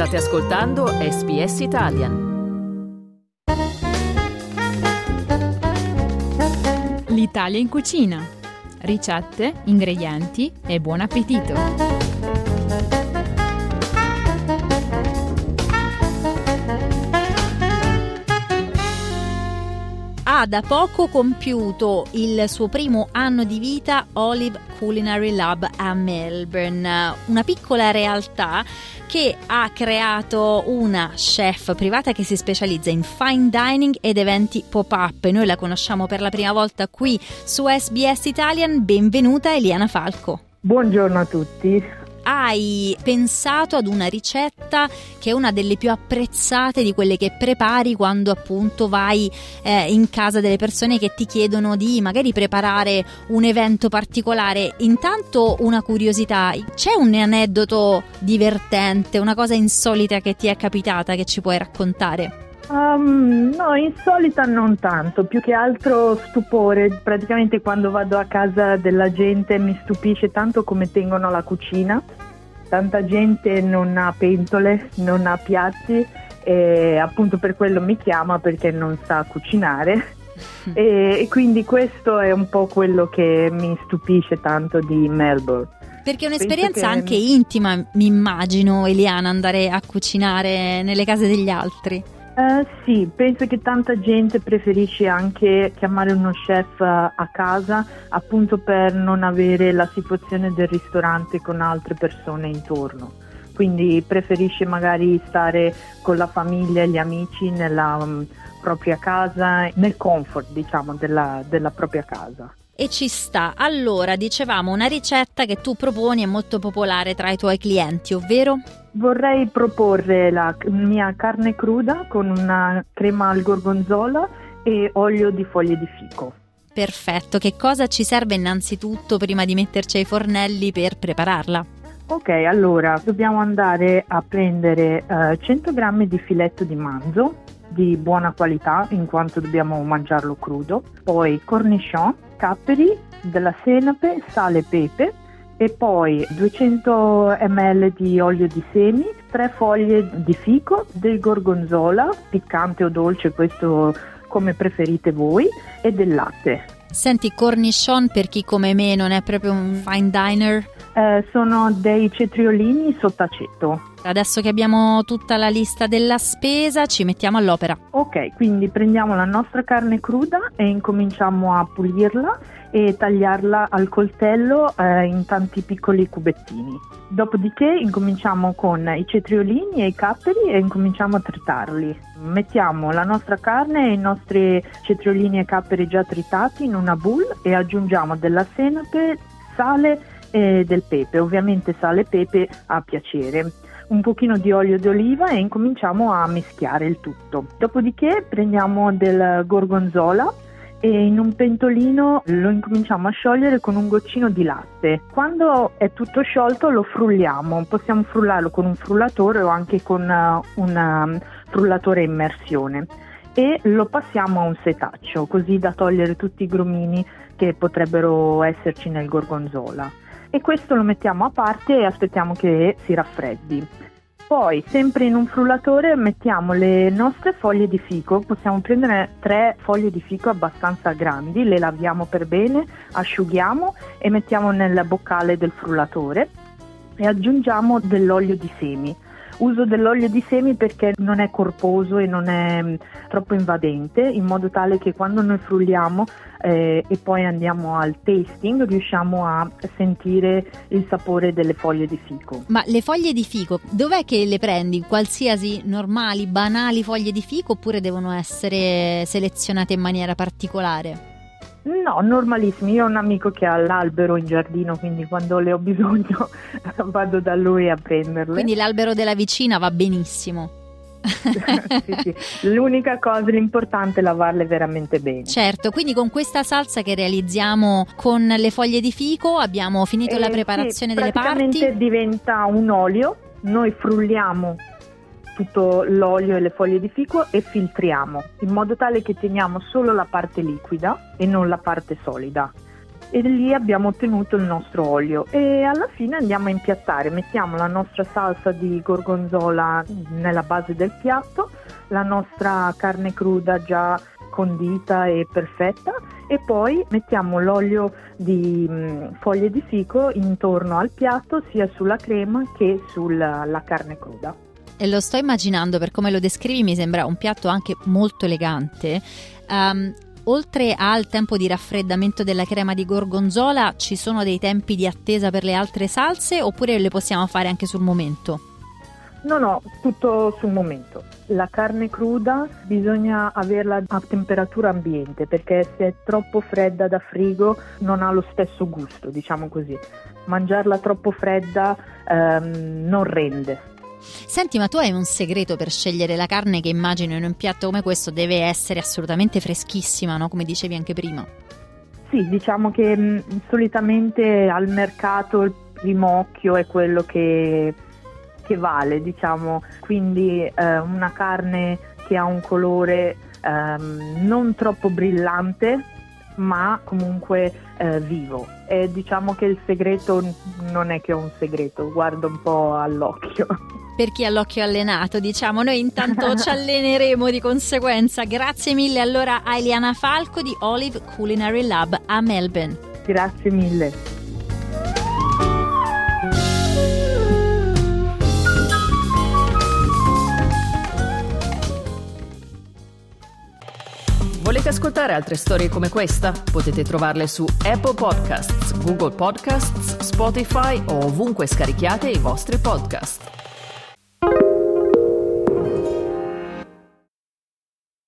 State ascoltando SBS Italian. L'Italia in cucina. Ricette, ingredienti e buon appetito. Ha da poco compiuto il suo primo anno di vita Olive Culinary Lab a Melbourne, una piccola realtà che ha creato una chef privata che si specializza in fine dining ed eventi pop-up. Noi la conosciamo per la prima volta qui su SBS Italian. Benvenuta Eliana Falco. Buongiorno a tutti hai pensato ad una ricetta che è una delle più apprezzate di quelle che prepari quando appunto vai eh, in casa delle persone che ti chiedono di magari preparare un evento particolare. Intanto una curiosità, c'è un aneddoto divertente, una cosa insolita che ti è capitata che ci puoi raccontare? Um, no, insolita non tanto, più che altro stupore. Praticamente quando vado a casa della gente mi stupisce tanto come tengono la cucina. Tanta gente non ha pentole, non ha piatti e appunto per quello mi chiama perché non sa cucinare. e, e quindi questo è un po' quello che mi stupisce tanto di Melbourne. Perché è un'esperienza che... anche intima, mi immagino, Eliana, andare a cucinare nelle case degli altri. Uh, sì, penso che tanta gente preferisce anche chiamare uno chef uh, a casa appunto per non avere la situazione del ristorante con altre persone intorno. Quindi preferisce magari stare con la famiglia e gli amici nella um, propria casa, nel comfort diciamo della, della propria casa e ci sta. Allora, dicevamo una ricetta che tu proponi è molto popolare tra i tuoi clienti, ovvero? Vorrei proporre la mia carne cruda con una crema al gorgonzola e olio di foglie di fico. Perfetto, che cosa ci serve innanzitutto prima di metterci ai fornelli per prepararla? Ok, allora dobbiamo andare a prendere uh, 100 g di filetto di manzo di buona qualità in quanto dobbiamo mangiarlo crudo, poi cornichon capperi, della senape, sale e pepe e poi 200 ml di olio di semi, 3 foglie di fico, del gorgonzola, piccante o dolce, questo come preferite voi, e del latte. Senti, cornichon per chi come me non è proprio un fine diner? Eh, sono dei cetriolini sott'aceto. Adesso che abbiamo tutta la lista della spesa, ci mettiamo all'opera. Ok, quindi prendiamo la nostra carne cruda e incominciamo a pulirla e tagliarla al coltello eh, in tanti piccoli cubettini. Dopodiché incominciamo con i cetriolini e i capperi e incominciamo a tritarli. Mettiamo la nostra carne e i nostri cetriolini e capperi già tritati in una bowl e aggiungiamo della senape, sale e del pepe, ovviamente sale e pepe a piacere un pochino di olio d'oliva e incominciamo a mischiare il tutto. Dopodiché prendiamo del gorgonzola e in un pentolino lo incominciamo a sciogliere con un goccino di latte. Quando è tutto sciolto lo frulliamo, possiamo frullarlo con un frullatore o anche con uh, un um, frullatore a immersione e lo passiamo a un setaccio così da togliere tutti i grumini che potrebbero esserci nel gorgonzola e questo lo mettiamo a parte e aspettiamo che si raffreddi. Poi, sempre in un frullatore, mettiamo le nostre foglie di fico. Possiamo prendere tre foglie di fico abbastanza grandi, le laviamo per bene, asciughiamo e mettiamo nel boccale del frullatore e aggiungiamo dell'olio di semi. Uso dell'olio di semi perché non è corposo e non è mm, troppo invadente, in modo tale che quando noi frulliamo eh, e poi andiamo al tasting riusciamo a sentire il sapore delle foglie di fico. Ma le foglie di fico, dov'è che le prendi? Qualsiasi normali, banali foglie di fico oppure devono essere selezionate in maniera particolare? No, normalissimi. Io ho un amico che ha l'albero in giardino, quindi quando le ho bisogno vado da lui a prenderle. Quindi l'albero della vicina va benissimo. sì, sì. L'unica cosa, l'importante è lavarle veramente bene. Certo, quindi con questa salsa che realizziamo con le foglie di fico abbiamo finito eh, la preparazione sì, delle parti. Praticamente diventa un olio, noi frulliamo tutto l'olio e le foglie di fico e filtriamo in modo tale che teniamo solo la parte liquida e non la parte solida. e lì abbiamo ottenuto il nostro olio e alla fine andiamo a impiattare, mettiamo la nostra salsa di gorgonzola nella base del piatto, la nostra carne cruda già condita e perfetta e poi mettiamo l'olio di mh, mm, foglie di fico intorno al piatto sia sulla crema che sulla carne cruda. Lo sto immaginando per come lo descrivi, mi sembra un piatto anche molto elegante. Um, oltre al tempo di raffreddamento della crema di gorgonzola, ci sono dei tempi di attesa per le altre salse oppure le possiamo fare anche sul momento? No, no, tutto sul momento. La carne cruda bisogna averla a temperatura ambiente perché se è troppo fredda da frigo non ha lo stesso gusto, diciamo così. Mangiarla troppo fredda ehm, non rende. Senti, ma tu hai un segreto per scegliere la carne che immagino in un piatto come questo deve essere assolutamente freschissima, no? Come dicevi anche prima. Sì, diciamo che mh, mm, solitamente al mercato il primo occhio è quello che, che vale, diciamo, quindi eh, una carne che ha un colore ehm, non troppo brillante, ma comunque eh, vivo. E diciamo che il segreto non è che ho un segreto, guardo un po' all'occhio. per chi ha l'occhio allenato, diciamo. Noi intanto ci alleneremo di conseguenza. Grazie mille allora a Eliana Falco di Olive Culinary Lab a Melbourne. Grazie mille. Volete ascoltare altre storie come questa? Potete trovarle su Apple Podcasts, Google Podcasts, Spotify o ovunque scarichiate i vostri podcast.